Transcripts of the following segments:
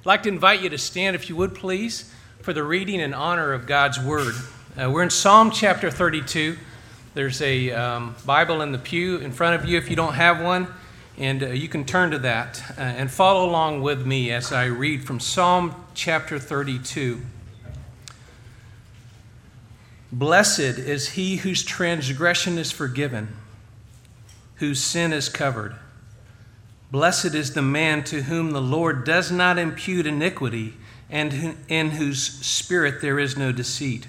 I'd like to invite you to stand, if you would please, for the reading and honor of God's Word. Uh, we're in Psalm chapter 32. There's a um, Bible in the pew in front of you if you don't have one, and uh, you can turn to that uh, and follow along with me as I read from Psalm chapter 32. Blessed is he whose transgression is forgiven, whose sin is covered. Blessed is the man to whom the Lord does not impute iniquity, and in whose spirit there is no deceit.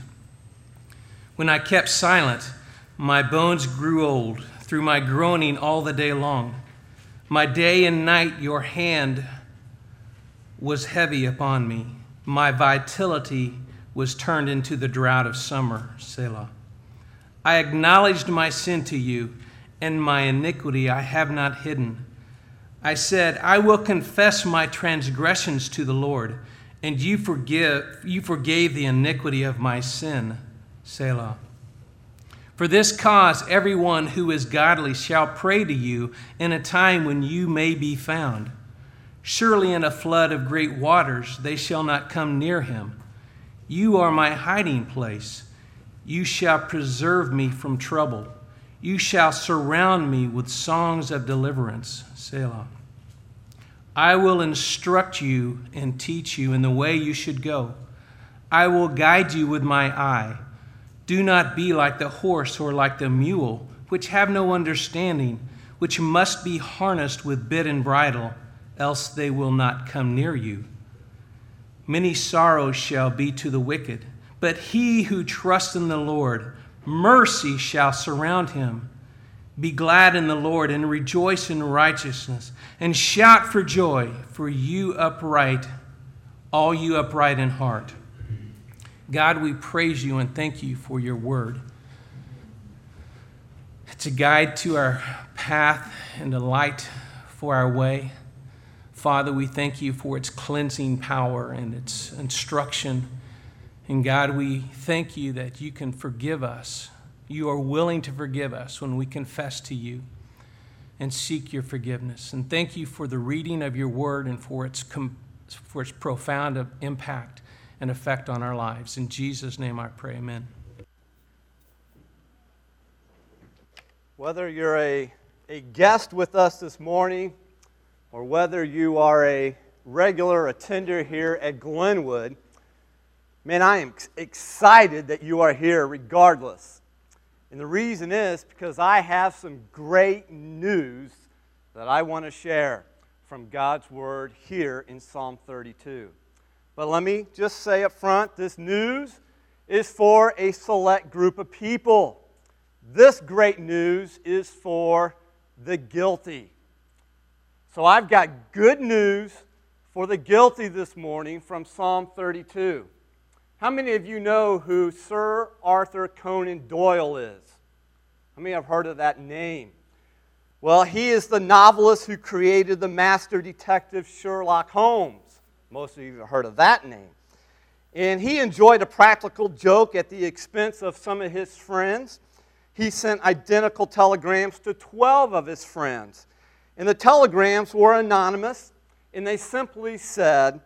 When I kept silent, my bones grew old through my groaning all the day long. My day and night, your hand was heavy upon me. My vitality was turned into the drought of summer. Selah. I acknowledged my sin to you, and my iniquity I have not hidden. I said, I will confess my transgressions to the Lord, and you forgive you forgave the iniquity of my sin. Selah. For this cause everyone who is godly shall pray to you in a time when you may be found. Surely in a flood of great waters they shall not come near him. You are my hiding place. You shall preserve me from trouble. You shall surround me with songs of deliverance. Selah. I will instruct you and teach you in the way you should go. I will guide you with my eye. Do not be like the horse or like the mule, which have no understanding, which must be harnessed with bit and bridle, else they will not come near you. Many sorrows shall be to the wicked, but he who trusts in the Lord, mercy shall surround him. Be glad in the Lord and rejoice in righteousness, and shout for joy, for you upright, all you upright in heart. God, we praise you and thank you for your word. It's a guide to our path and a light for our way. Father, we thank you for its cleansing power and its instruction. And God, we thank you that you can forgive us. You are willing to forgive us when we confess to you and seek your forgiveness. And thank you for the reading of your word and for its, com- for its profound impact and effect on our lives. In Jesus' name I pray, amen. Whether you're a, a guest with us this morning or whether you are a regular attender here at Glenwood, man, I am excited that you are here regardless. And the reason is because I have some great news that I want to share from God's Word here in Psalm 32. But let me just say up front this news is for a select group of people. This great news is for the guilty. So I've got good news for the guilty this morning from Psalm 32. How many of you know who Sir Arthur Conan Doyle is? How many have heard of that name? Well, he is the novelist who created the master detective Sherlock Holmes. Most of you have heard of that name. And he enjoyed a practical joke at the expense of some of his friends. He sent identical telegrams to 12 of his friends. And the telegrams were anonymous, and they simply said,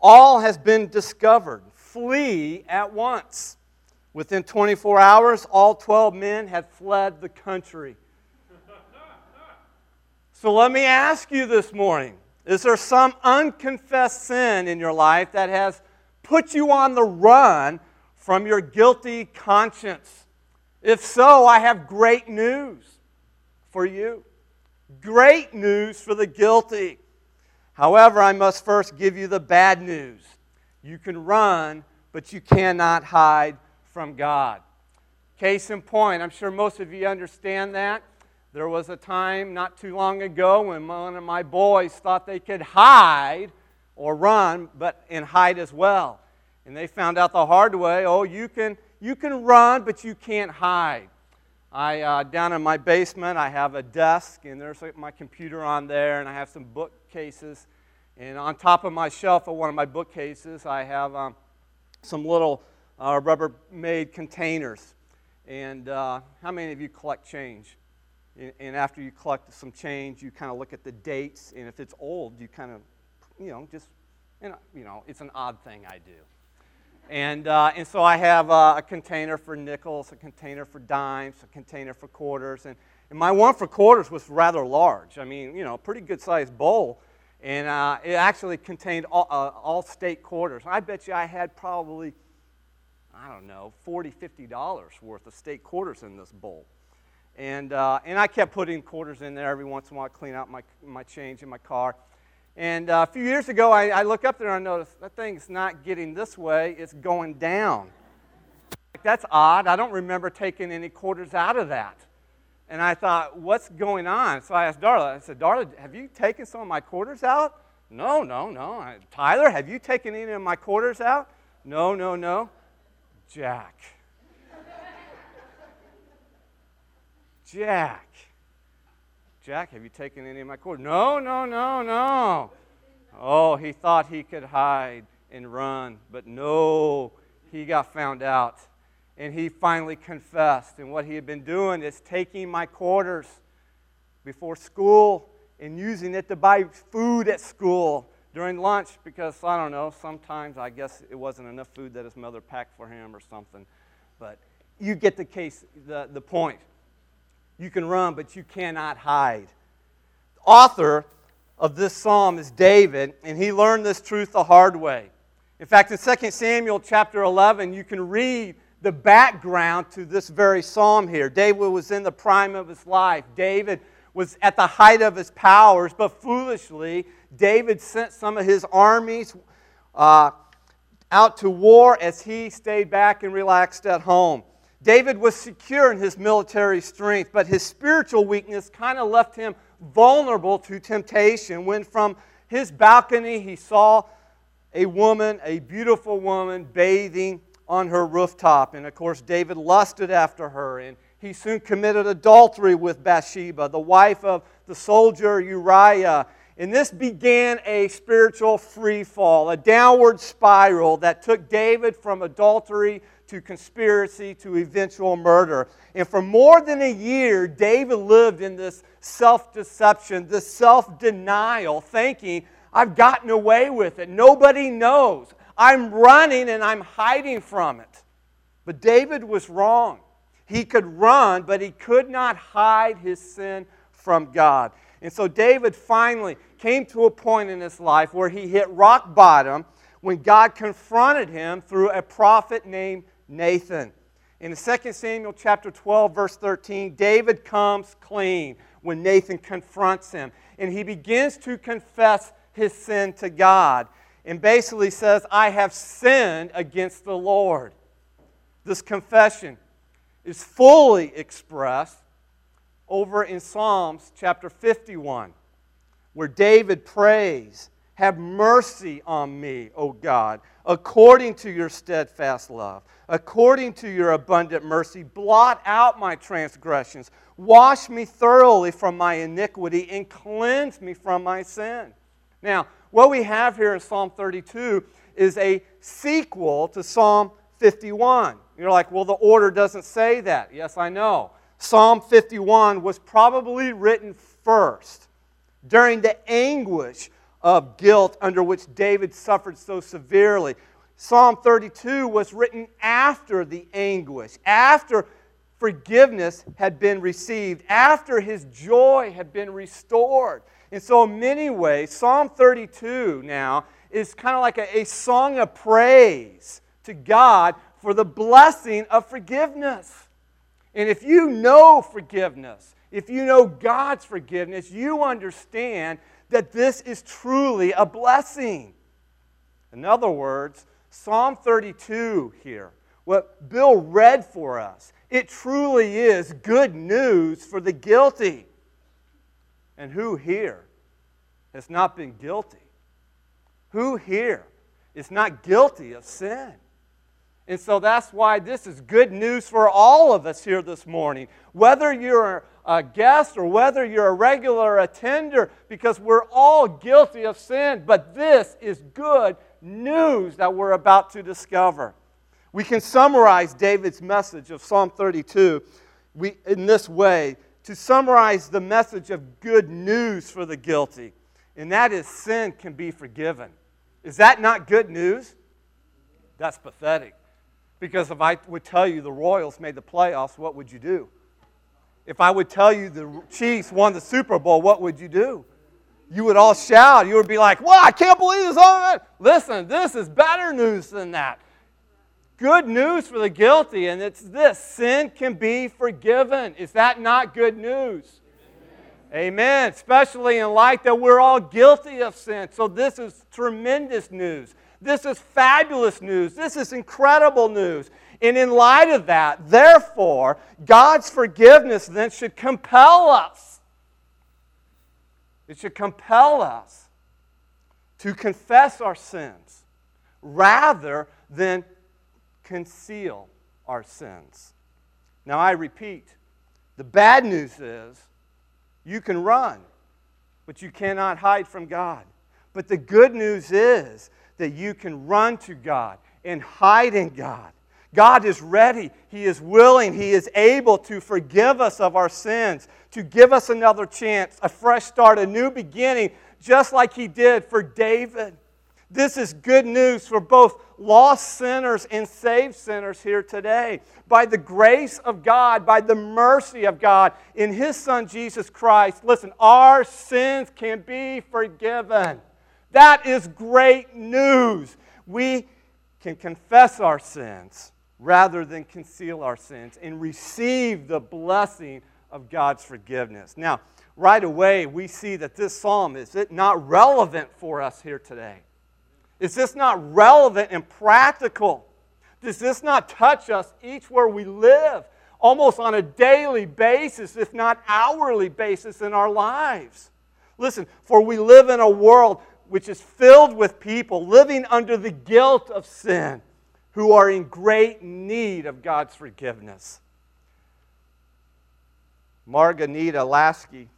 All has been discovered. Flee at once. Within 24 hours, all 12 men had fled the country. So let me ask you this morning is there some unconfessed sin in your life that has put you on the run from your guilty conscience? If so, I have great news for you. Great news for the guilty. However, I must first give you the bad news. You can run, but you cannot hide from God. Case in point, I'm sure most of you understand that. There was a time not too long ago when one of my boys thought they could hide or run, but and hide as well. And they found out the hard way, oh, you can, you can run, but you can't hide. I, uh, down in my basement, I have a desk, and there's my computer on there, and I have some bookcases. And on top of my shelf of one of my bookcases, I have um, some little uh, Rubbermaid containers. And uh, how many of you collect change? And after you collect some change, you kind of look at the dates, and if it's old, you kind of, you know, just you know, it's an odd thing I do. And, uh, and so I have uh, a container for nickels, a container for dimes, a container for quarters. And, and my one for quarters was rather large. I mean, you know, pretty good sized bowl. And uh, it actually contained all, uh, all state quarters. I bet you I had probably, I don't know, 40 $50 worth of state quarters in this bowl. And, uh, and I kept putting quarters in there every once in a while, clean out my, my change in my car. And uh, a few years ago, I, I look up there and I notice that thing's not getting this way, it's going down. That's odd. I don't remember taking any quarters out of that. And I thought, what's going on? So I asked Darla, I said, Darla, have you taken some of my quarters out? No, no, no. I, Tyler, have you taken any of my quarters out? No, no, no. Jack. Jack. Jack, have you taken any of my quarters? No, no, no, no. Oh, he thought he could hide and run, but no, he got found out. And he finally confessed. And what he had been doing is taking my quarters before school and using it to buy food at school during lunch because, I don't know, sometimes I guess it wasn't enough food that his mother packed for him or something. But you get the case, the, the point. You can run, but you cannot hide. The author of this psalm is David, and he learned this truth the hard way. In fact, in 2 Samuel chapter 11, you can read the background to this very psalm here. David was in the prime of his life. David was at the height of his powers, but foolishly, David sent some of his armies uh, out to war as he stayed back and relaxed at home. David was secure in his military strength, but his spiritual weakness kind of left him vulnerable to temptation when from his balcony he saw a woman, a beautiful woman, bathing on her rooftop. And of course, David lusted after her, and he soon committed adultery with Bathsheba, the wife of the soldier Uriah. And this began a spiritual free fall, a downward spiral that took David from adultery to conspiracy to eventual murder. And for more than a year, David lived in this self deception, this self denial, thinking, I've gotten away with it. Nobody knows. I'm running and I'm hiding from it. But David was wrong. He could run, but he could not hide his sin from God. And so David finally came to a point in his life where he hit rock bottom when God confronted him through a prophet named Nathan. In 2 Samuel chapter 12, verse 13, David comes clean when Nathan confronts him. And he begins to confess his sin to God and basically says, I have sinned against the Lord. This confession is fully expressed over in Psalms chapter 51, where David prays, Have mercy on me, O God, according to your steadfast love according to your abundant mercy, blot out my transgressions. Wash me thoroughly from my iniquity and cleanse me from my sin. Now, what we have here in Psalm 32 is a sequel to Psalm 51. You're like, well, the order doesn't say that. Yes, I know. Psalm 51 was probably written first during the anguish of guilt under which David suffered so severely. Psalm 32 was written after the anguish, after forgiveness had been received, after his joy had been restored. And so, in many ways, Psalm 32 now is kind of like a, a song of praise to God for the blessing of forgiveness. And if you know forgiveness, if you know God's forgiveness, you understand that this is truly a blessing. In other words, Psalm 32 here, what Bill read for us, it truly is good news for the guilty. And who here has not been guilty? Who here is not guilty of sin? And so that's why this is good news for all of us here this morning. Whether you're a guest or whether you're a regular attender, because we're all guilty of sin, but this is good news that we're about to discover. We can summarize David's message of Psalm 32 we, in this way to summarize the message of good news for the guilty, and that is sin can be forgiven. Is that not good news? That's pathetic. Because if I would tell you the Royals made the playoffs, what would you do? If I would tell you the Chiefs won the Super Bowl, what would you do? You would all shout. You would be like, "Well, I can't believe this!" Listen, this is better news than that. Good news for the guilty, and it's this: sin can be forgiven. Is that not good news? Amen. Especially in light that we're all guilty of sin. So, this is tremendous news. This is fabulous news. This is incredible news. And in light of that, therefore, God's forgiveness then should compel us. It should compel us to confess our sins rather than conceal our sins. Now, I repeat the bad news is you can run, but you cannot hide from God. But the good news is that you can run to God and hide in God. God is ready. He is willing. He is able to forgive us of our sins, to give us another chance, a fresh start, a new beginning, just like He did for David. This is good news for both lost sinners and saved sinners here today. By the grace of God, by the mercy of God, in His Son Jesus Christ, listen, our sins can be forgiven. That is great news. We can confess our sins rather than conceal our sins and receive the blessing of God's forgiveness. Now, right away, we see that this psalm is it not relevant for us here today. Is this not relevant and practical? Does this not touch us each where we live, almost on a daily basis, if not hourly basis in our lives? Listen, for we live in a world which is filled with people living under the guilt of sin who are in great need of God's forgiveness. Marghanita Laski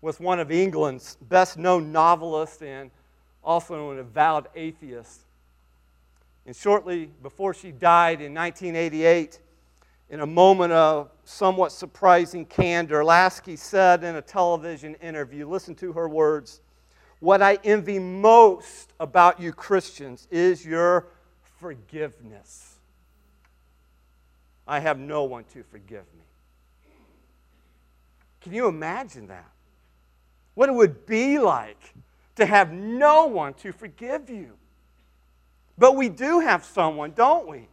was one of England's best known novelists and also an avowed atheist. And shortly before she died in 1988, in a moment of somewhat surprising candor, Laski said in a television interview, listen to her words, What I envy most about you Christians is your forgiveness. I have no one to forgive me. Can you imagine that? What it would be like to have no one to forgive you. But we do have someone, don't we?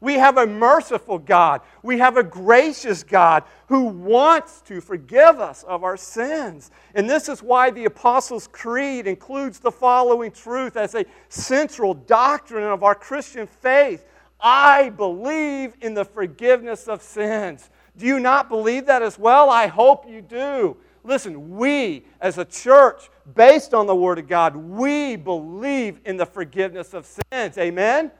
We have a merciful God. We have a gracious God who wants to forgive us of our sins. And this is why the Apostles' Creed includes the following truth as a central doctrine of our Christian faith I believe in the forgiveness of sins. Do you not believe that as well? I hope you do. Listen, we as a church, based on the Word of God, we believe in the forgiveness of sins. Amen?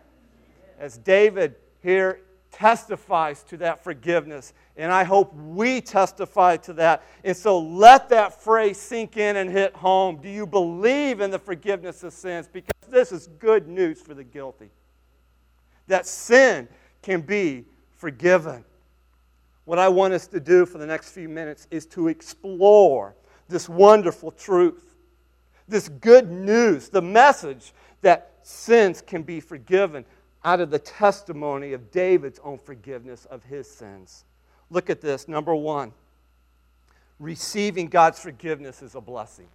As David here testifies to that forgiveness. And I hope we testify to that. And so let that phrase sink in and hit home. Do you believe in the forgiveness of sins? Because this is good news for the guilty. That sin can be forgiven what I want us to do for the next few minutes is to explore this wonderful truth, this good news, the message that sins can be forgiven out of the testimony of David's own forgiveness of his sins. Look at this. Number one, receiving God's forgiveness is a blessing.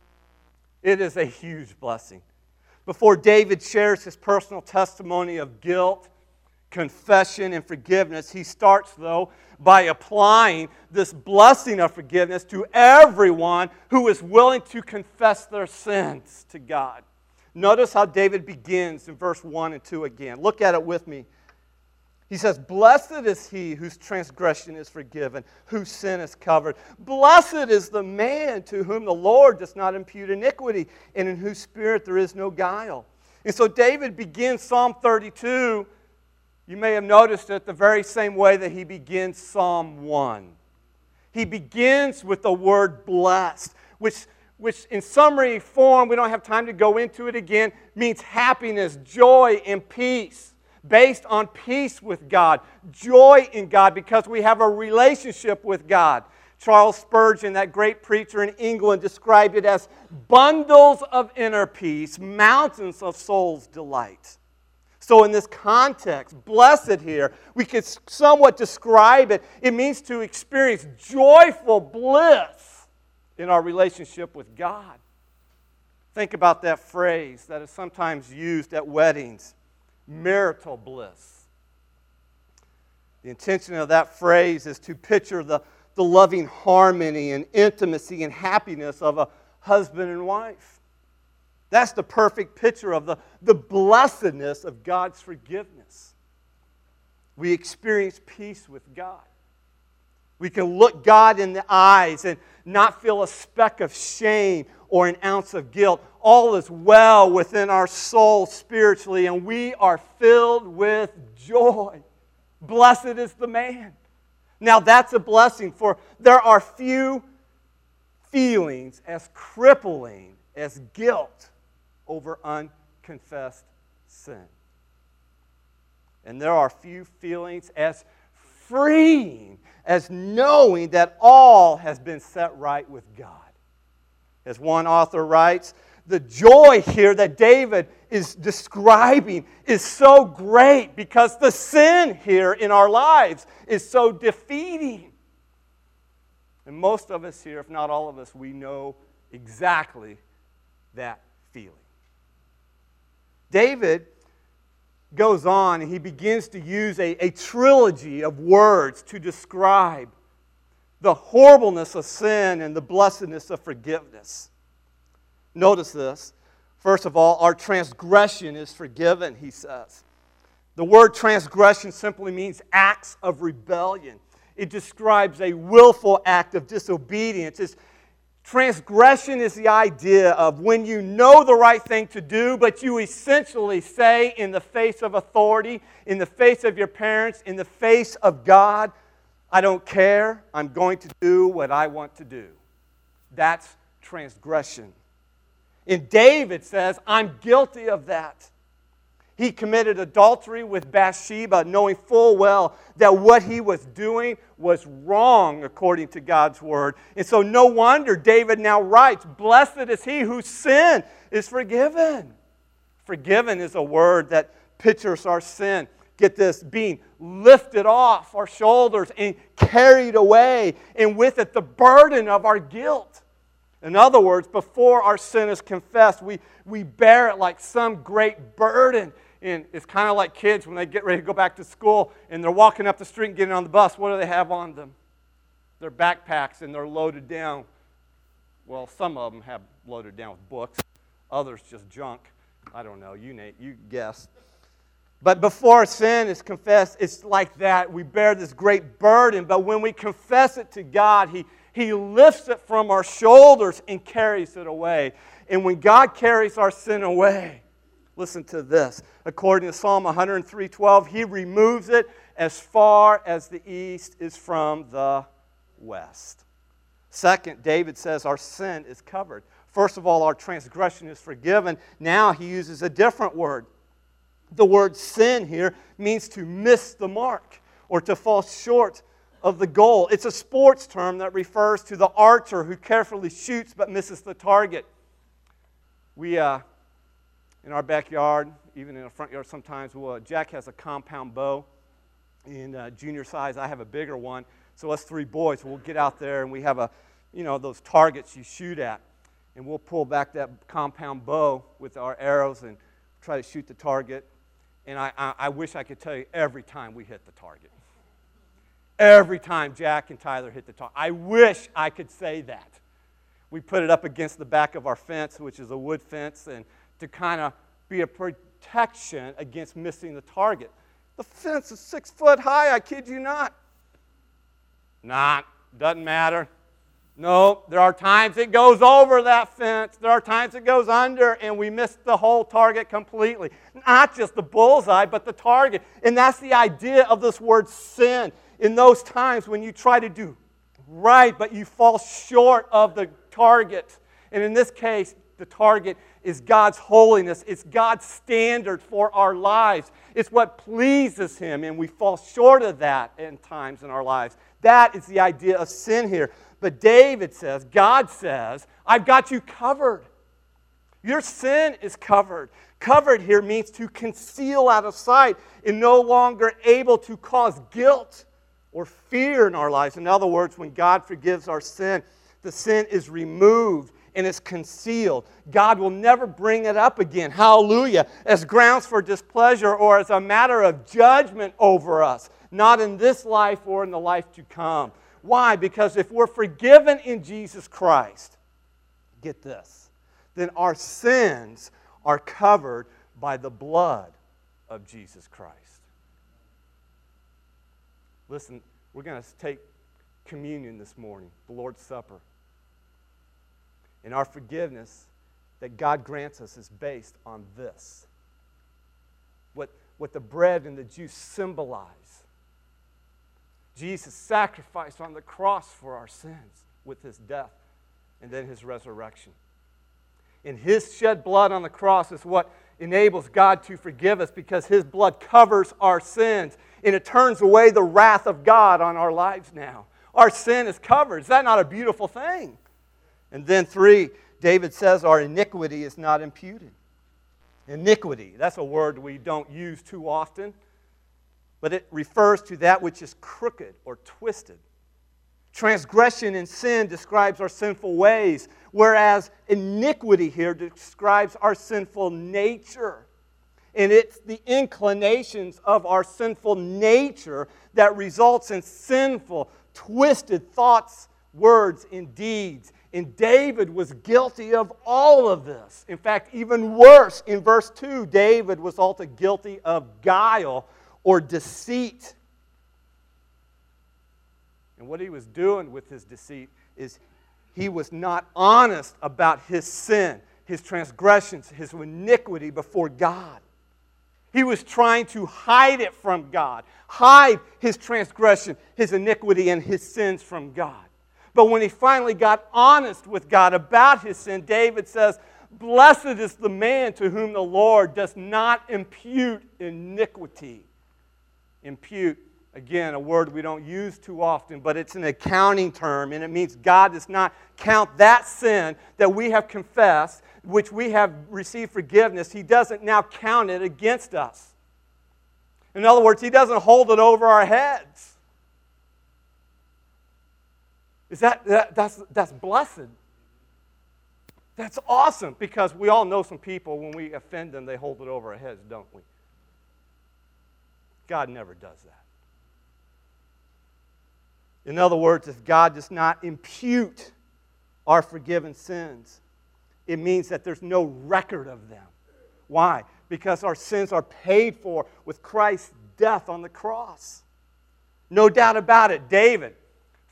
It is a huge blessing. Before David shares his personal testimony of guilt, confession, and forgiveness, he starts, though, by applying this blessing of forgiveness to everyone who is willing to confess their sins to God. Notice how David begins in verse 1 and 2 again. Look at it with me. He says, Blessed is he whose transgression is forgiven, whose sin is covered. Blessed is the man to whom the Lord does not impute iniquity, and in whose spirit there is no guile. And so David begins Psalm 32 you may have noticed it the very same way that he begins Psalm 1. He begins with the word blessed, which, which in summary form, we don't have time to go into it again, means happiness, joy, and peace based on peace with God, joy in God because we have a relationship with God. Charles Spurgeon, that great preacher in England, described it as bundles of inner peace, mountains of soul's delight. So, in this context, blessed here, we could somewhat describe it. It means to experience joyful bliss in our relationship with God. Think about that phrase that is sometimes used at weddings marital bliss. The intention of that phrase is to picture the, the loving harmony and intimacy and happiness of a husband and wife. That's the perfect picture of the, the blessedness of God's forgiveness. We experience peace with God. We can look God in the eyes and not feel a speck of shame or an ounce of guilt. All is well within our soul spiritually, and we are filled with joy. Blessed is the man. Now, that's a blessing, for there are few feelings as crippling as guilt over unconfessed sin. And there are few feelings as freeing as knowing that all has been set right with God. As one author writes, the joy here that David is describing is so great because the sin here in our lives is so defeating. And most of us here, if not all of us, we know exactly that feeling. David goes on and he begins to use a, a trilogy of words to describe the horribleness of sin and the blessedness of forgiveness. Notice this. First of all, our transgression is forgiven, he says. The word transgression simply means acts of rebellion. It describes a willful act of disobedience. It's, transgression is the idea of when you know the right thing to do, but you essentially say in the face of authority, in the face of your parents, in the face of God, I don't care. I'm going to do what I want to do. That's transgression. And David says, I'm guilty of that. He committed adultery with Bathsheba, knowing full well that what he was doing was wrong according to God's word. And so, no wonder David now writes, Blessed is he whose sin is forgiven. Forgiven is a word that pictures our sin. Get this, being lifted off our shoulders and carried away, and with it the burden of our guilt. In other words, before our sin is confessed, we, we bear it like some great burden. And it's kind of like kids when they get ready to go back to school and they're walking up the street and getting on the bus. What do they have on them? Their backpacks and they're loaded down. Well, some of them have loaded down with books, others just junk. I don't know. You, Nate, you guess. But before sin is confessed, it's like that. We bear this great burden, but when we confess it to God, He, he lifts it from our shoulders and carries it away. And when God carries our sin away, listen to this. According to Psalm 103:12, he removes it as far as the east is from the west. Second, David says our sin is covered. First of all, our transgression is forgiven. Now he uses a different word. The word sin here means to miss the mark or to fall short of the goal. It's a sports term that refers to the archer who carefully shoots but misses the target. We, uh, in our backyard, even in the front yard sometimes, we'll, uh, Jack has a compound bow in uh, junior size. I have a bigger one. So us three boys, we'll get out there and we have a, you know, those targets you shoot at. And we'll pull back that compound bow with our arrows and try to shoot the target. And I, I, I wish I could tell you every time we hit the target every time Jack and Tyler hit the target. I wish I could say that. We put it up against the back of our fence, which is a wood fence, and to kind of be a protection against missing the target. The fence is six foot high, I kid you not. Not, doesn't matter. No, there are times it goes over that fence. There are times it goes under, and we miss the whole target completely. Not just the bullseye, but the target. And that's the idea of this word sin in those times when you try to do right, but you fall short of the target. And in this case, the target is God's holiness. It's God's standard for our lives. It's what pleases Him, and we fall short of that in times in our lives. That is the idea of sin here. But David says, God says, I've got you covered. Your sin is covered. Covered here means to conceal out of sight and no longer able to cause guilt or fear in our lives. In other words, when God forgives our sin, the sin is removed and it's concealed. God will never bring it up again, hallelujah, as grounds for displeasure or as a matter of judgment over us, not in this life or in the life to come. Why? Because if we're forgiven in Jesus Christ, get this, then our sins are covered by the blood of Jesus Christ. Listen, we're going to take communion this morning, the Lord's Supper. And our forgiveness that God grants us is based on this. What, what the bread and the juice symbolize. Jesus sacrificed on the cross for our sins with his death and then his resurrection. And his shed blood on the cross is what enables God to forgive us because his blood covers our sins and it turns away the wrath of God on our lives now. Our sin is covered. Is that not a beautiful thing? And then, three, David says our iniquity is not imputed. Iniquity, that's a word we don't use too often, but it refers to that which is crooked or twisted. Transgression and sin describes our sinful ways, whereas iniquity here describes our sinful nature. And it's the inclinations of our sinful nature that results in sinful, twisted thoughts, words, and deeds. And David was guilty of all of this. In fact, even worse, in verse 2, David was also guilty of guile or deceit. And what he was doing with his deceit is he was not honest about his sin, his transgressions, his iniquity before God. He was trying to hide it from God, hide his transgression, his iniquity, and his sins from God. But when he finally got honest with God about his sin, David says, Blessed is the man to whom the Lord does not impute iniquity. Impute Again, a word we don't use too often, but it's an accounting term, and it means God does not count that sin that we have confessed, which we have received forgiveness, He doesn't now count it against us. In other words, He doesn't hold it over our heads. Is that, that that's, that's blessed? That's awesome because we all know some people, when we offend them, they hold it over our heads, don't we? God never does that. In other words, if God does not impute our forgiven sins, it means that there's no record of them. Why? Because our sins are paid for with Christ's death on the cross. No doubt about it, David,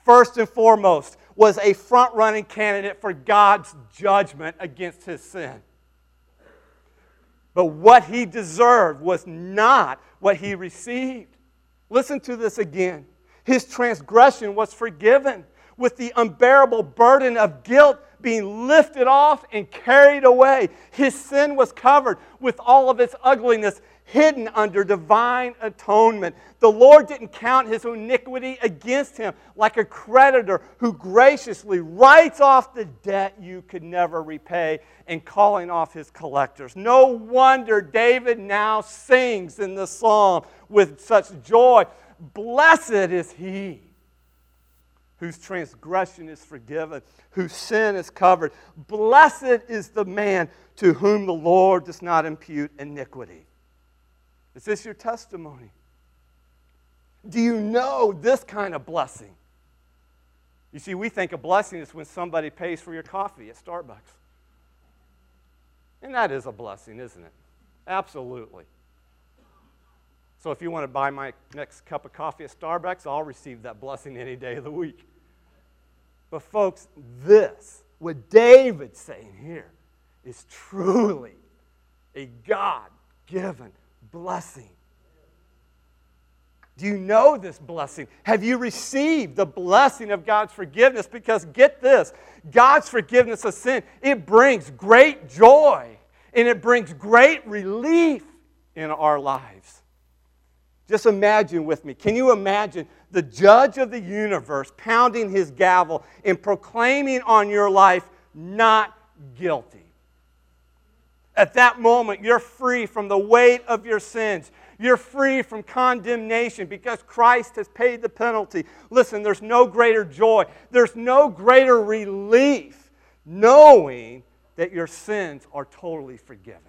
first and foremost, was a front running candidate for God's judgment against his sin. But what he deserved was not what he received. Listen to this again. His transgression was forgiven, with the unbearable burden of guilt being lifted off and carried away. His sin was covered with all of its ugliness hidden under divine atonement. The Lord didn't count his iniquity against him like a creditor who graciously writes off the debt you could never repay and calling off his collectors. No wonder David now sings in the psalm with such joy Blessed is he whose transgression is forgiven, whose sin is covered. Blessed is the man to whom the Lord does not impute iniquity. Is this your testimony? Do you know this kind of blessing? You see, we think a blessing is when somebody pays for your coffee at Starbucks. And that is a blessing, isn't it? Absolutely. So if you want to buy my next cup of coffee at Starbucks, I'll receive that blessing any day of the week. But, folks, this, what David's saying here, is truly a God given blessing. Do you know this blessing? Have you received the blessing of God's forgiveness? Because get this God's forgiveness of sin, it brings great joy and it brings great relief in our lives. Just imagine with me. Can you imagine the judge of the universe pounding his gavel and proclaiming on your life, not guilty? At that moment, you're free from the weight of your sins. You're free from condemnation because Christ has paid the penalty. Listen, there's no greater joy, there's no greater relief knowing that your sins are totally forgiven.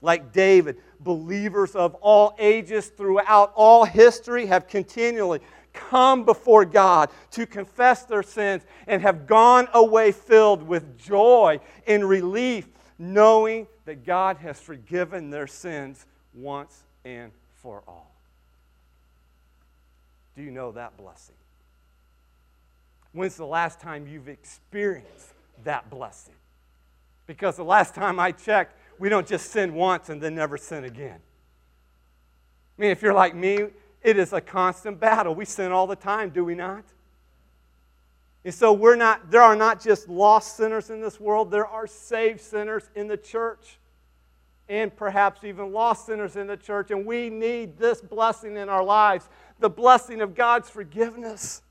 Like David, believers of all ages throughout all history have continually come before God to confess their sins and have gone away filled with joy and relief, knowing that God has forgiven their sins once and for all. Do you know that blessing? When's the last time you've experienced that blessing? Because the last time I checked, we don't just sin once and then never sin again. I mean, if you're like me, it is a constant battle. We sin all the time, do we not? And so we're not, there are not just lost sinners in this world, there are saved sinners in the church and perhaps even lost sinners in the church. And we need this blessing in our lives the blessing of God's forgiveness.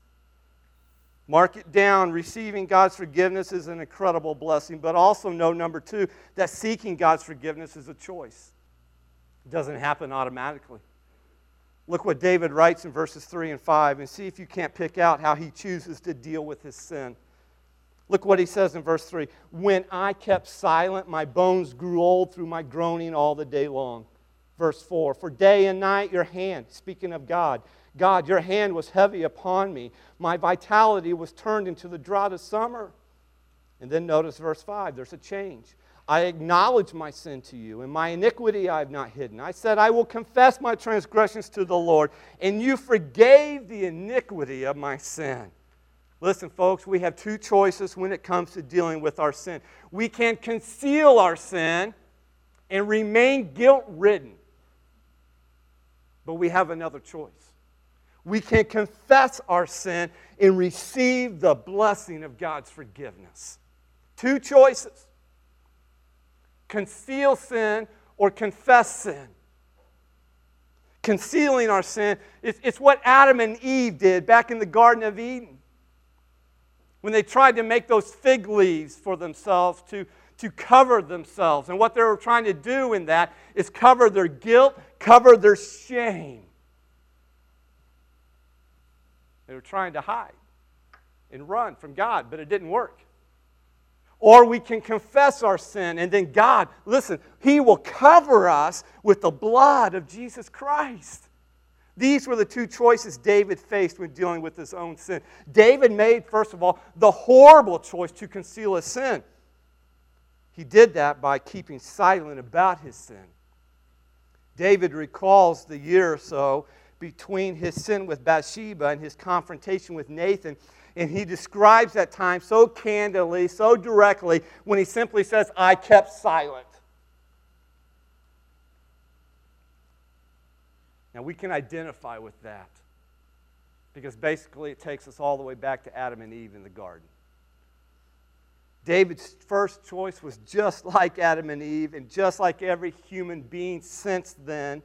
Mark it down. Receiving God's forgiveness is an incredible blessing, but also know, number two, that seeking God's forgiveness is a choice. It doesn't happen automatically. Look what David writes in verses 3 and 5 and see if you can't pick out how he chooses to deal with his sin. Look what he says in verse 3 When I kept silent, my bones grew old through my groaning all the day long. Verse 4 For day and night your hand, speaking of God, God, your hand was heavy upon me. My vitality was turned into the drought of summer. And then notice verse 5 there's a change. I acknowledge my sin to you, and my iniquity I have not hidden. I said, I will confess my transgressions to the Lord, and you forgave the iniquity of my sin. Listen, folks, we have two choices when it comes to dealing with our sin. We can conceal our sin and remain guilt ridden, but we have another choice. We can confess our sin and receive the blessing of God's forgiveness. Two choices conceal sin or confess sin. Concealing our sin, it's, it's what Adam and Eve did back in the Garden of Eden when they tried to make those fig leaves for themselves to, to cover themselves. And what they were trying to do in that is cover their guilt, cover their shame. They were trying to hide and run from God, but it didn't work. Or we can confess our sin, and then God, listen, He will cover us with the blood of Jesus Christ. These were the two choices David faced when dealing with his own sin. David made, first of all, the horrible choice to conceal his sin. He did that by keeping silent about his sin. David recalls the year or so between his sin with Bathsheba and his confrontation with Nathan. And he describes that time so candidly, so directly, when he simply says, I kept silent. Now, we can identify with that because basically it takes us all the way back to Adam and Eve in the garden. David's first choice was just like Adam and Eve, and just like every human being since then,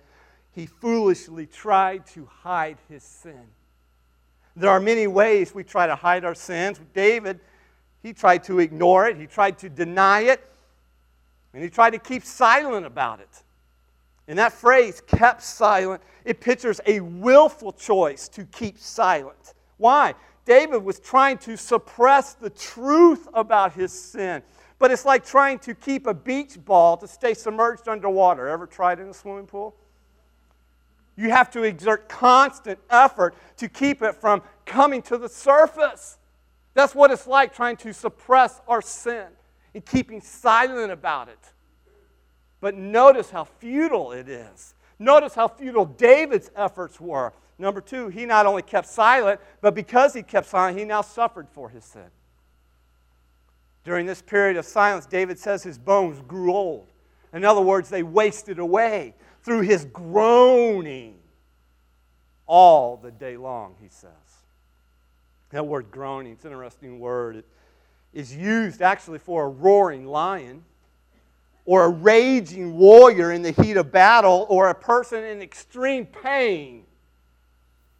he foolishly tried to hide his sin. There are many ways we try to hide our sins. David, he tried to ignore it, he tried to deny it, and he tried to keep silent about it. And that phrase, kept silent, it pictures a willful choice to keep silent. Why? David was trying to suppress the truth about his sin. But it's like trying to keep a beach ball to stay submerged underwater. Ever tried in a swimming pool? You have to exert constant effort to keep it from coming to the surface. That's what it's like trying to suppress our sin and keeping silent about it. But notice how futile it is. Notice how futile David's efforts were. Number two, he not only kept silent, but because he kept silent, he now suffered for his sin. During this period of silence, David says his bones grew old. In other words, they wasted away through his groaning. all the day long, he says. That word groaning, it's an interesting word. It is used actually for a roaring lion or a raging warrior in the heat of battle or a person in extreme pain.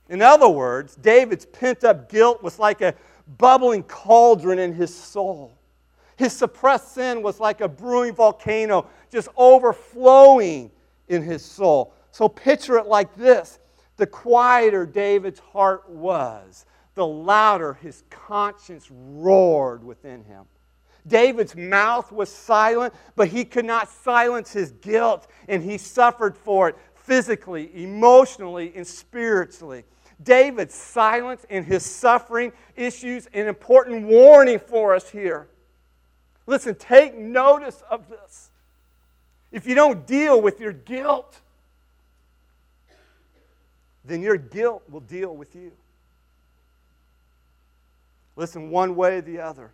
In other words, David's pent up guilt was like a bubbling cauldron in his soul. His suppressed sin was like a brewing volcano just overflowing in his soul. So picture it like this the quieter David's heart was, the louder his conscience roared within him. David's mouth was silent, but he could not silence his guilt, and he suffered for it physically, emotionally, and spiritually. David's silence and his suffering issues an important warning for us here. Listen, take notice of this. If you don't deal with your guilt, then your guilt will deal with you. Listen, one way or the other,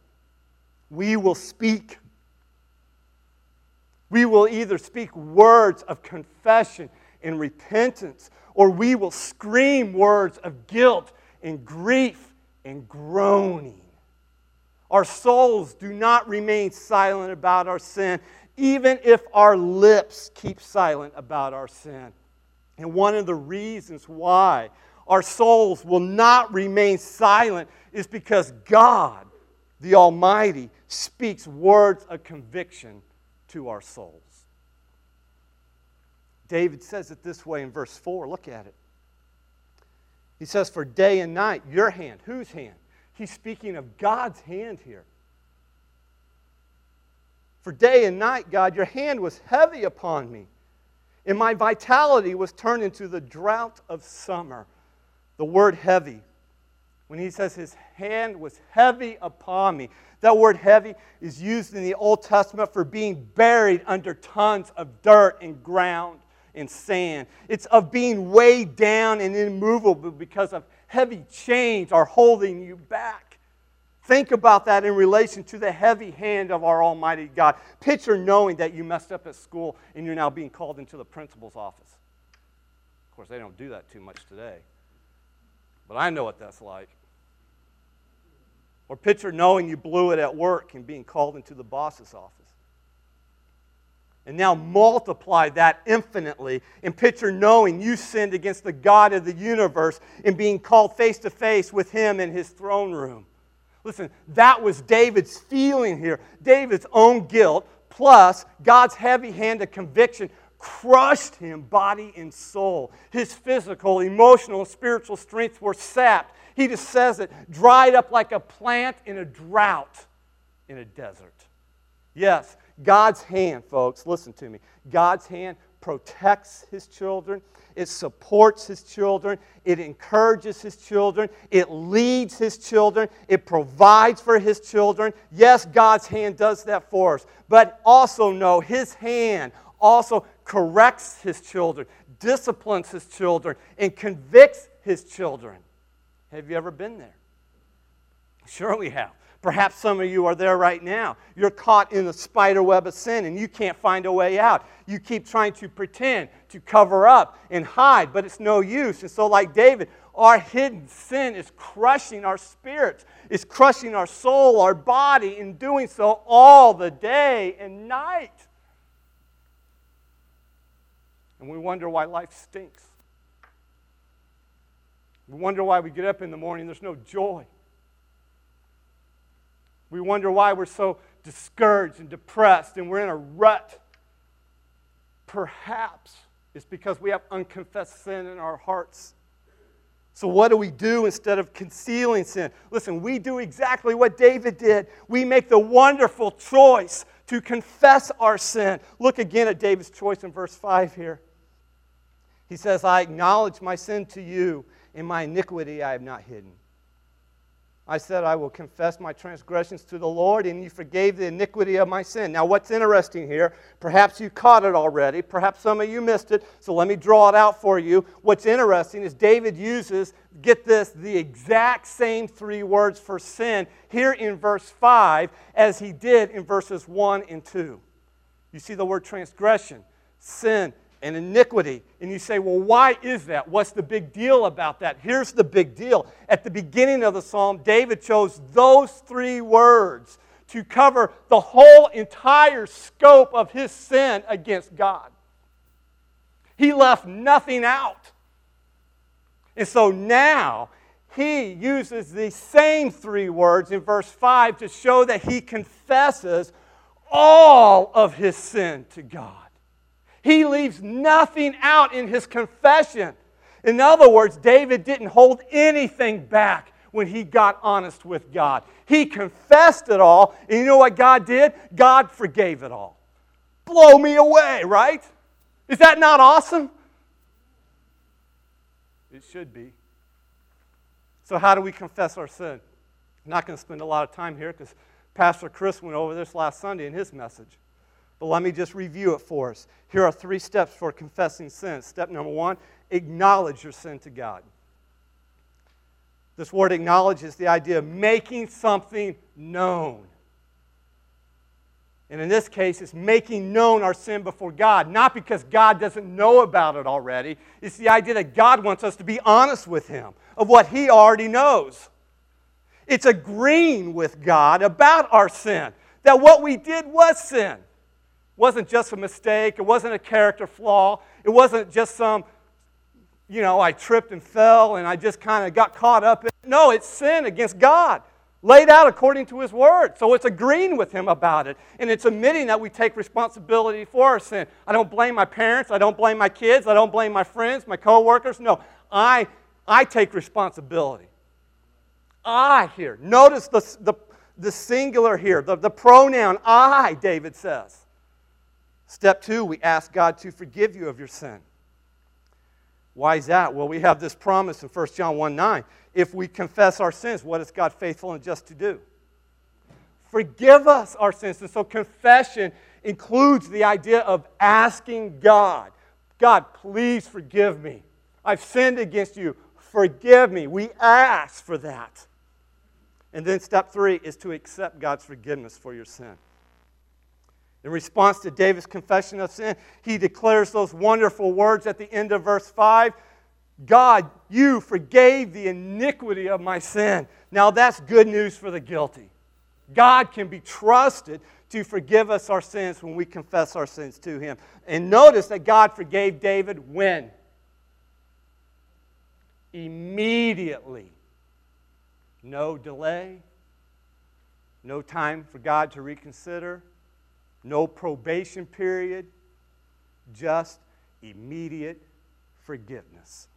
we will speak. We will either speak words of confession and repentance, or we will scream words of guilt and grief and groaning. Our souls do not remain silent about our sin, even if our lips keep silent about our sin. And one of the reasons why our souls will not remain silent is because God, the Almighty, speaks words of conviction to our souls. David says it this way in verse 4. Look at it. He says, For day and night, your hand. Whose hand? He's speaking of God's hand here. For day and night, God, your hand was heavy upon me, and my vitality was turned into the drought of summer. The word heavy, when he says his hand was heavy upon me, that word heavy is used in the Old Testament for being buried under tons of dirt and ground and sand. It's of being weighed down and immovable because of heavy chains are holding you back. Think about that in relation to the heavy hand of our Almighty God. Picture knowing that you messed up at school and you're now being called into the principal's office. Of course, they don't do that too much today. But I know what that's like. Or picture knowing you blew it at work and being called into the boss's office. And now multiply that infinitely and picture knowing you sinned against the God of the universe and being called face to face with him in his throne room. Listen, that was David's feeling here. David's own guilt plus God's heavy hand of conviction crushed him body and soul. His physical, emotional, spiritual strength were sapped. He just says it dried up like a plant in a drought in a desert. Yes, God's hand, folks, listen to me. God's hand protects his children, it supports his children, it encourages his children, it leads his children, it provides for his children. Yes, God's hand does that for us, but also know his hand also corrects his children, disciplines his children, and convicts his children. Have you ever been there? Sure, we have. Perhaps some of you are there right now. You're caught in the spider web of sin and you can't find a way out. You keep trying to pretend, to cover up and hide, but it's no use. And so, like David, our hidden sin is crushing our spirits, it's crushing our soul, our body, in doing so all the day and night. And we wonder why life stinks. We wonder why we get up in the morning, there's no joy. We wonder why we're so discouraged and depressed and we're in a rut. Perhaps it's because we have unconfessed sin in our hearts. So, what do we do instead of concealing sin? Listen, we do exactly what David did. We make the wonderful choice to confess our sin. Look again at David's choice in verse 5 here. He says, I acknowledge my sin to you, and my iniquity I have not hidden. I said, I will confess my transgressions to the Lord, and you forgave the iniquity of my sin. Now, what's interesting here, perhaps you caught it already, perhaps some of you missed it, so let me draw it out for you. What's interesting is David uses, get this, the exact same three words for sin here in verse 5 as he did in verses 1 and 2. You see the word transgression, sin, and iniquity. And you say, well, why is that? What's the big deal about that? Here's the big deal. At the beginning of the psalm, David chose those three words to cover the whole entire scope of his sin against God. He left nothing out. And so now he uses the same three words in verse 5 to show that he confesses all of his sin to God. He leaves nothing out in his confession. In other words, David didn't hold anything back when he got honest with God. He confessed it all, and you know what God did? God forgave it all. Blow me away, right? Is that not awesome? It should be. So, how do we confess our sin? I'm not going to spend a lot of time here because Pastor Chris went over this last Sunday in his message. But let me just review it for us. Here are three steps for confessing sin. Step number one acknowledge your sin to God. This word acknowledge is the idea of making something known. And in this case, it's making known our sin before God, not because God doesn't know about it already. It's the idea that God wants us to be honest with Him of what He already knows. It's agreeing with God about our sin, that what we did was sin wasn't just a mistake, it wasn't a character flaw, it wasn't just some, you know, I tripped and fell and I just kind of got caught up in it. No, it's sin against God, laid out according to His Word. So it's agreeing with Him about it, and it's admitting that we take responsibility for our sin. I don't blame my parents, I don't blame my kids, I don't blame my friends, my coworkers. No, I, I take responsibility. I here. Notice the, the, the singular here, the, the pronoun I, David says. Step two, we ask God to forgive you of your sin. Why is that? Well, we have this promise in 1 John 1 9. If we confess our sins, what is God faithful and just to do? Forgive us our sins. And so confession includes the idea of asking God, God, please forgive me. I've sinned against you. Forgive me. We ask for that. And then step three is to accept God's forgiveness for your sin. In response to David's confession of sin, he declares those wonderful words at the end of verse 5 God, you forgave the iniquity of my sin. Now that's good news for the guilty. God can be trusted to forgive us our sins when we confess our sins to him. And notice that God forgave David when? Immediately. No delay, no time for God to reconsider no probation period, just immediate forgiveness.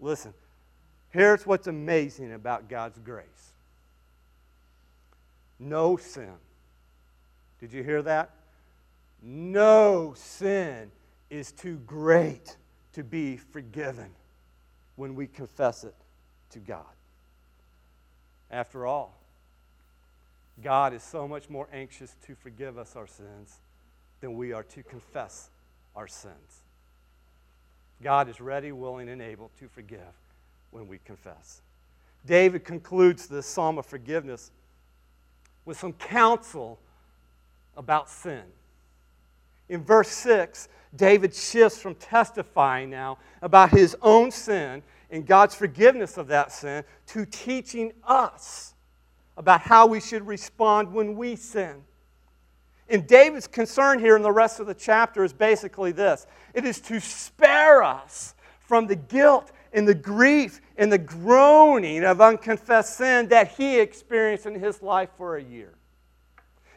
Listen, here's what's amazing about God's grace no sin. Did you hear that? No sin is too great to be forgiven when we confess it to God. After all, God is so much more anxious to forgive us our sins than we are to confess our sins. God is ready, willing, and able to forgive when we confess. David concludes this psalm of forgiveness with some counsel about sin. In verse 6, David shifts from testifying now about his own sin and God's forgiveness of that sin to teaching us about how we should respond when we sin. And David's concern here in the rest of the chapter is basically this it is to spare us from the guilt and the grief and the groaning of unconfessed sin that he experienced in his life for a year.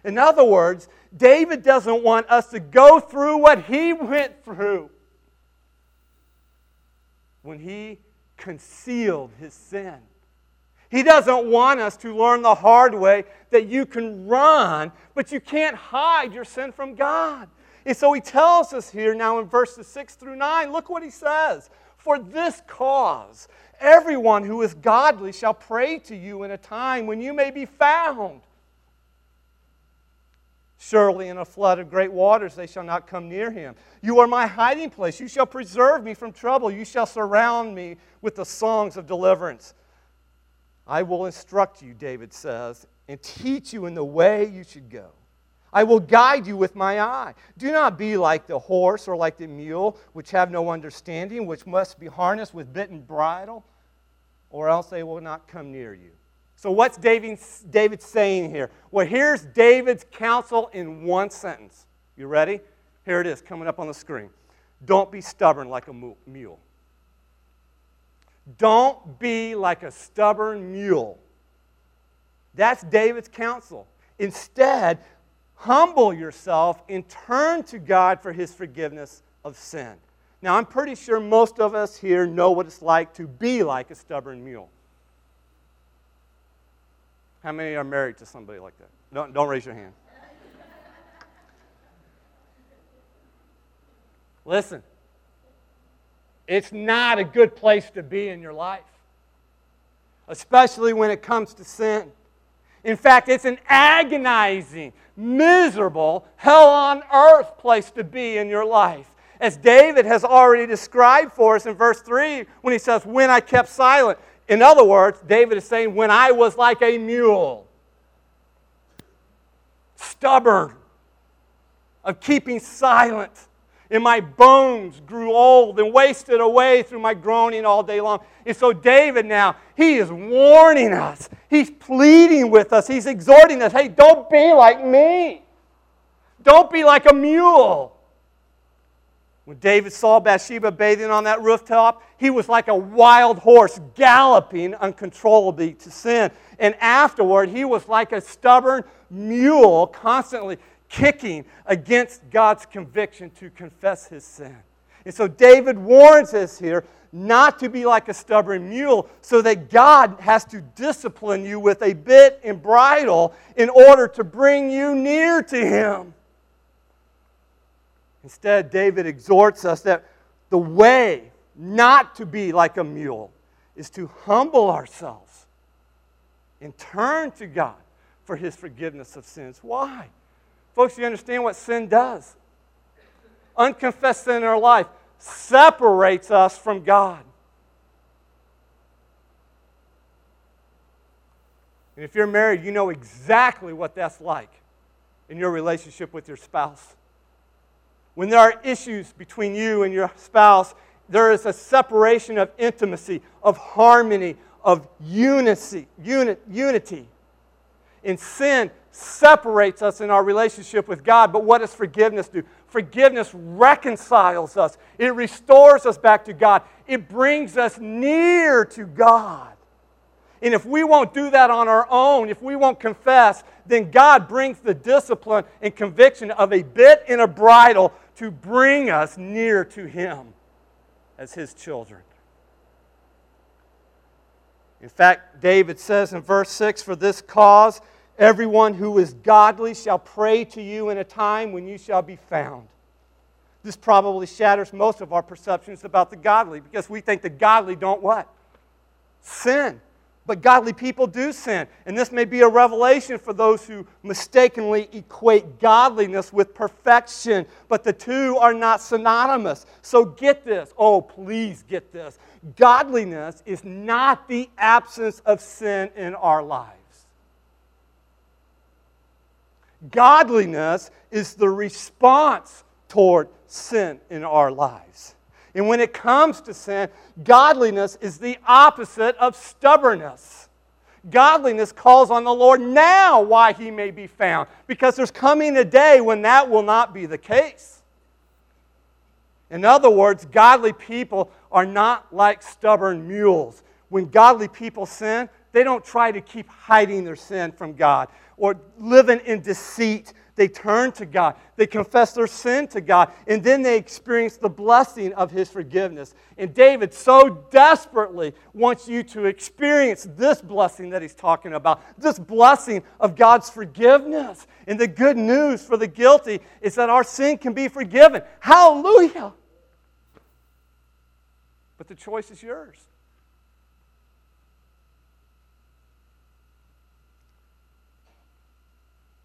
In other words, David doesn't want us to go through what he went through when he concealed his sin. He doesn't want us to learn the hard way that you can run, but you can't hide your sin from God. And so he tells us here now in verses 6 through 9, look what he says. For this cause, everyone who is godly shall pray to you in a time when you may be found. Surely in a flood of great waters they shall not come near him. You are my hiding place. You shall preserve me from trouble. You shall surround me with the songs of deliverance. I will instruct you, David says, and teach you in the way you should go. I will guide you with my eye. Do not be like the horse or like the mule, which have no understanding, which must be harnessed with bit and bridle, or else they will not come near you. So, what's David, David saying here? Well, here's David's counsel in one sentence. You ready? Here it is, coming up on the screen. Don't be stubborn like a mule. Don't be like a stubborn mule. That's David's counsel. Instead, humble yourself and turn to God for his forgiveness of sin. Now, I'm pretty sure most of us here know what it's like to be like a stubborn mule. How many are married to somebody like that? Don't, don't raise your hand. Listen, it's not a good place to be in your life, especially when it comes to sin. In fact, it's an agonizing, miserable, hell on earth place to be in your life. As David has already described for us in verse 3 when he says, When I kept silent. In other words, David is saying, When I was like a mule, stubborn, of keeping silent and my bones grew old and wasted away through my groaning all day long. And so, David now, he is warning us. He's pleading with us. He's exhorting us hey, don't be like me. Don't be like a mule. When David saw Bathsheba bathing on that rooftop, he was like a wild horse galloping uncontrollably to sin. And afterward, he was like a stubborn mule constantly kicking against God's conviction to confess his sin. And so David warns us here not to be like a stubborn mule, so that God has to discipline you with a bit and bridle in order to bring you near to him. Instead, David exhorts us that the way not to be like a mule is to humble ourselves and turn to God for his forgiveness of sins. Why? Folks, you understand what sin does? Unconfessed sin in our life separates us from God. And if you're married, you know exactly what that's like in your relationship with your spouse. When there are issues between you and your spouse, there is a separation of intimacy, of harmony, of unity, unity. In sin separates us in our relationship with God. But what does forgiveness do? Forgiveness reconciles us, it restores us back to God, it brings us near to God. And if we won't do that on our own, if we won't confess, then God brings the discipline and conviction of a bit and a bridle to bring us near to Him as His children. In fact, David says in verse 6 For this cause Everyone who is godly shall pray to you in a time when you shall be found. This probably shatters most of our perceptions about the godly because we think the godly don't what? Sin. But godly people do sin. And this may be a revelation for those who mistakenly equate godliness with perfection. But the two are not synonymous. So get this. Oh, please get this. Godliness is not the absence of sin in our lives. Godliness is the response toward sin in our lives. And when it comes to sin, godliness is the opposite of stubbornness. Godliness calls on the Lord now why he may be found, because there's coming a day when that will not be the case. In other words, godly people are not like stubborn mules. When godly people sin, they don't try to keep hiding their sin from God or living in deceit. They turn to God. They confess their sin to God. And then they experience the blessing of His forgiveness. And David so desperately wants you to experience this blessing that he's talking about this blessing of God's forgiveness. And the good news for the guilty is that our sin can be forgiven. Hallelujah! But the choice is yours.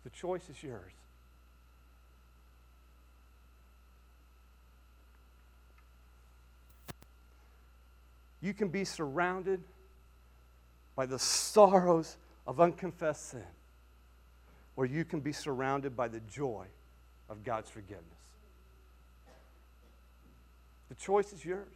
The choice is yours. You can be surrounded by the sorrows of unconfessed sin. or you can be surrounded by the joy of God's forgiveness. The choice is yours.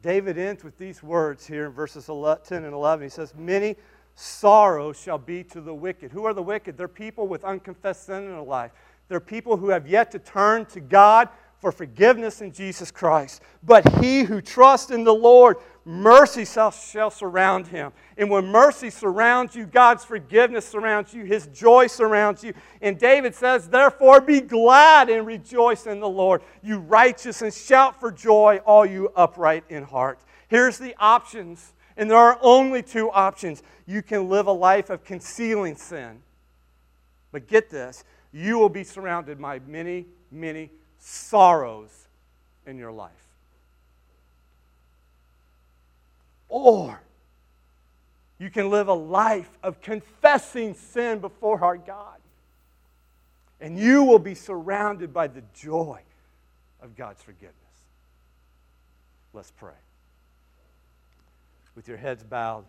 David ends with these words here in verses 10 and 11. He says, Many sorrows shall be to the wicked. Who are the wicked? They're people with unconfessed sin in their life. They're people who have yet to turn to God for forgiveness in Jesus Christ. But he who trusts in the Lord, mercy shall surround him. And when mercy surrounds you, God's forgiveness surrounds you, his joy surrounds you. And David says, Therefore be glad and rejoice in the Lord, you righteous, and shout for joy, all you upright in heart. Here's the options, and there are only two options. You can live a life of concealing sin. But get this you will be surrounded by many, many sorrows in your life. Or you can live a life of confessing sin before our God. And you will be surrounded by the joy of God's forgiveness. Let's pray. With your heads bowed.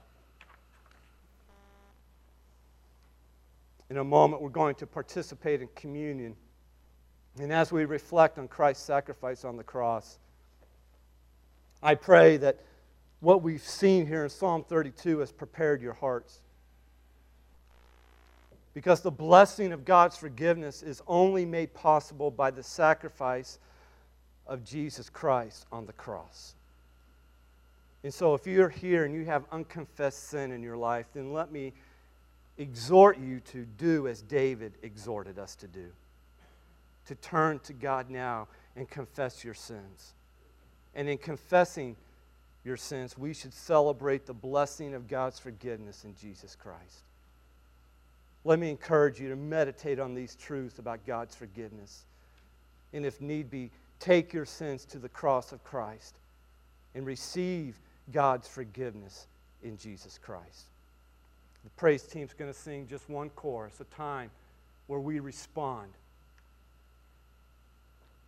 In a moment, we're going to participate in communion. And as we reflect on Christ's sacrifice on the cross, I pray that what we've seen here in Psalm 32 has prepared your hearts. Because the blessing of God's forgiveness is only made possible by the sacrifice of Jesus Christ on the cross. And so, if you're here and you have unconfessed sin in your life, then let me exhort you to do as David exhorted us to do to turn to God now and confess your sins. And in confessing your sins, we should celebrate the blessing of God's forgiveness in Jesus Christ. Let me encourage you to meditate on these truths about God's forgiveness. And if need be, take your sins to the cross of Christ and receive God's forgiveness in Jesus Christ. The praise team's going to sing just one chorus, a time where we respond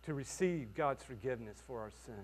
to receive God's forgiveness for our sins.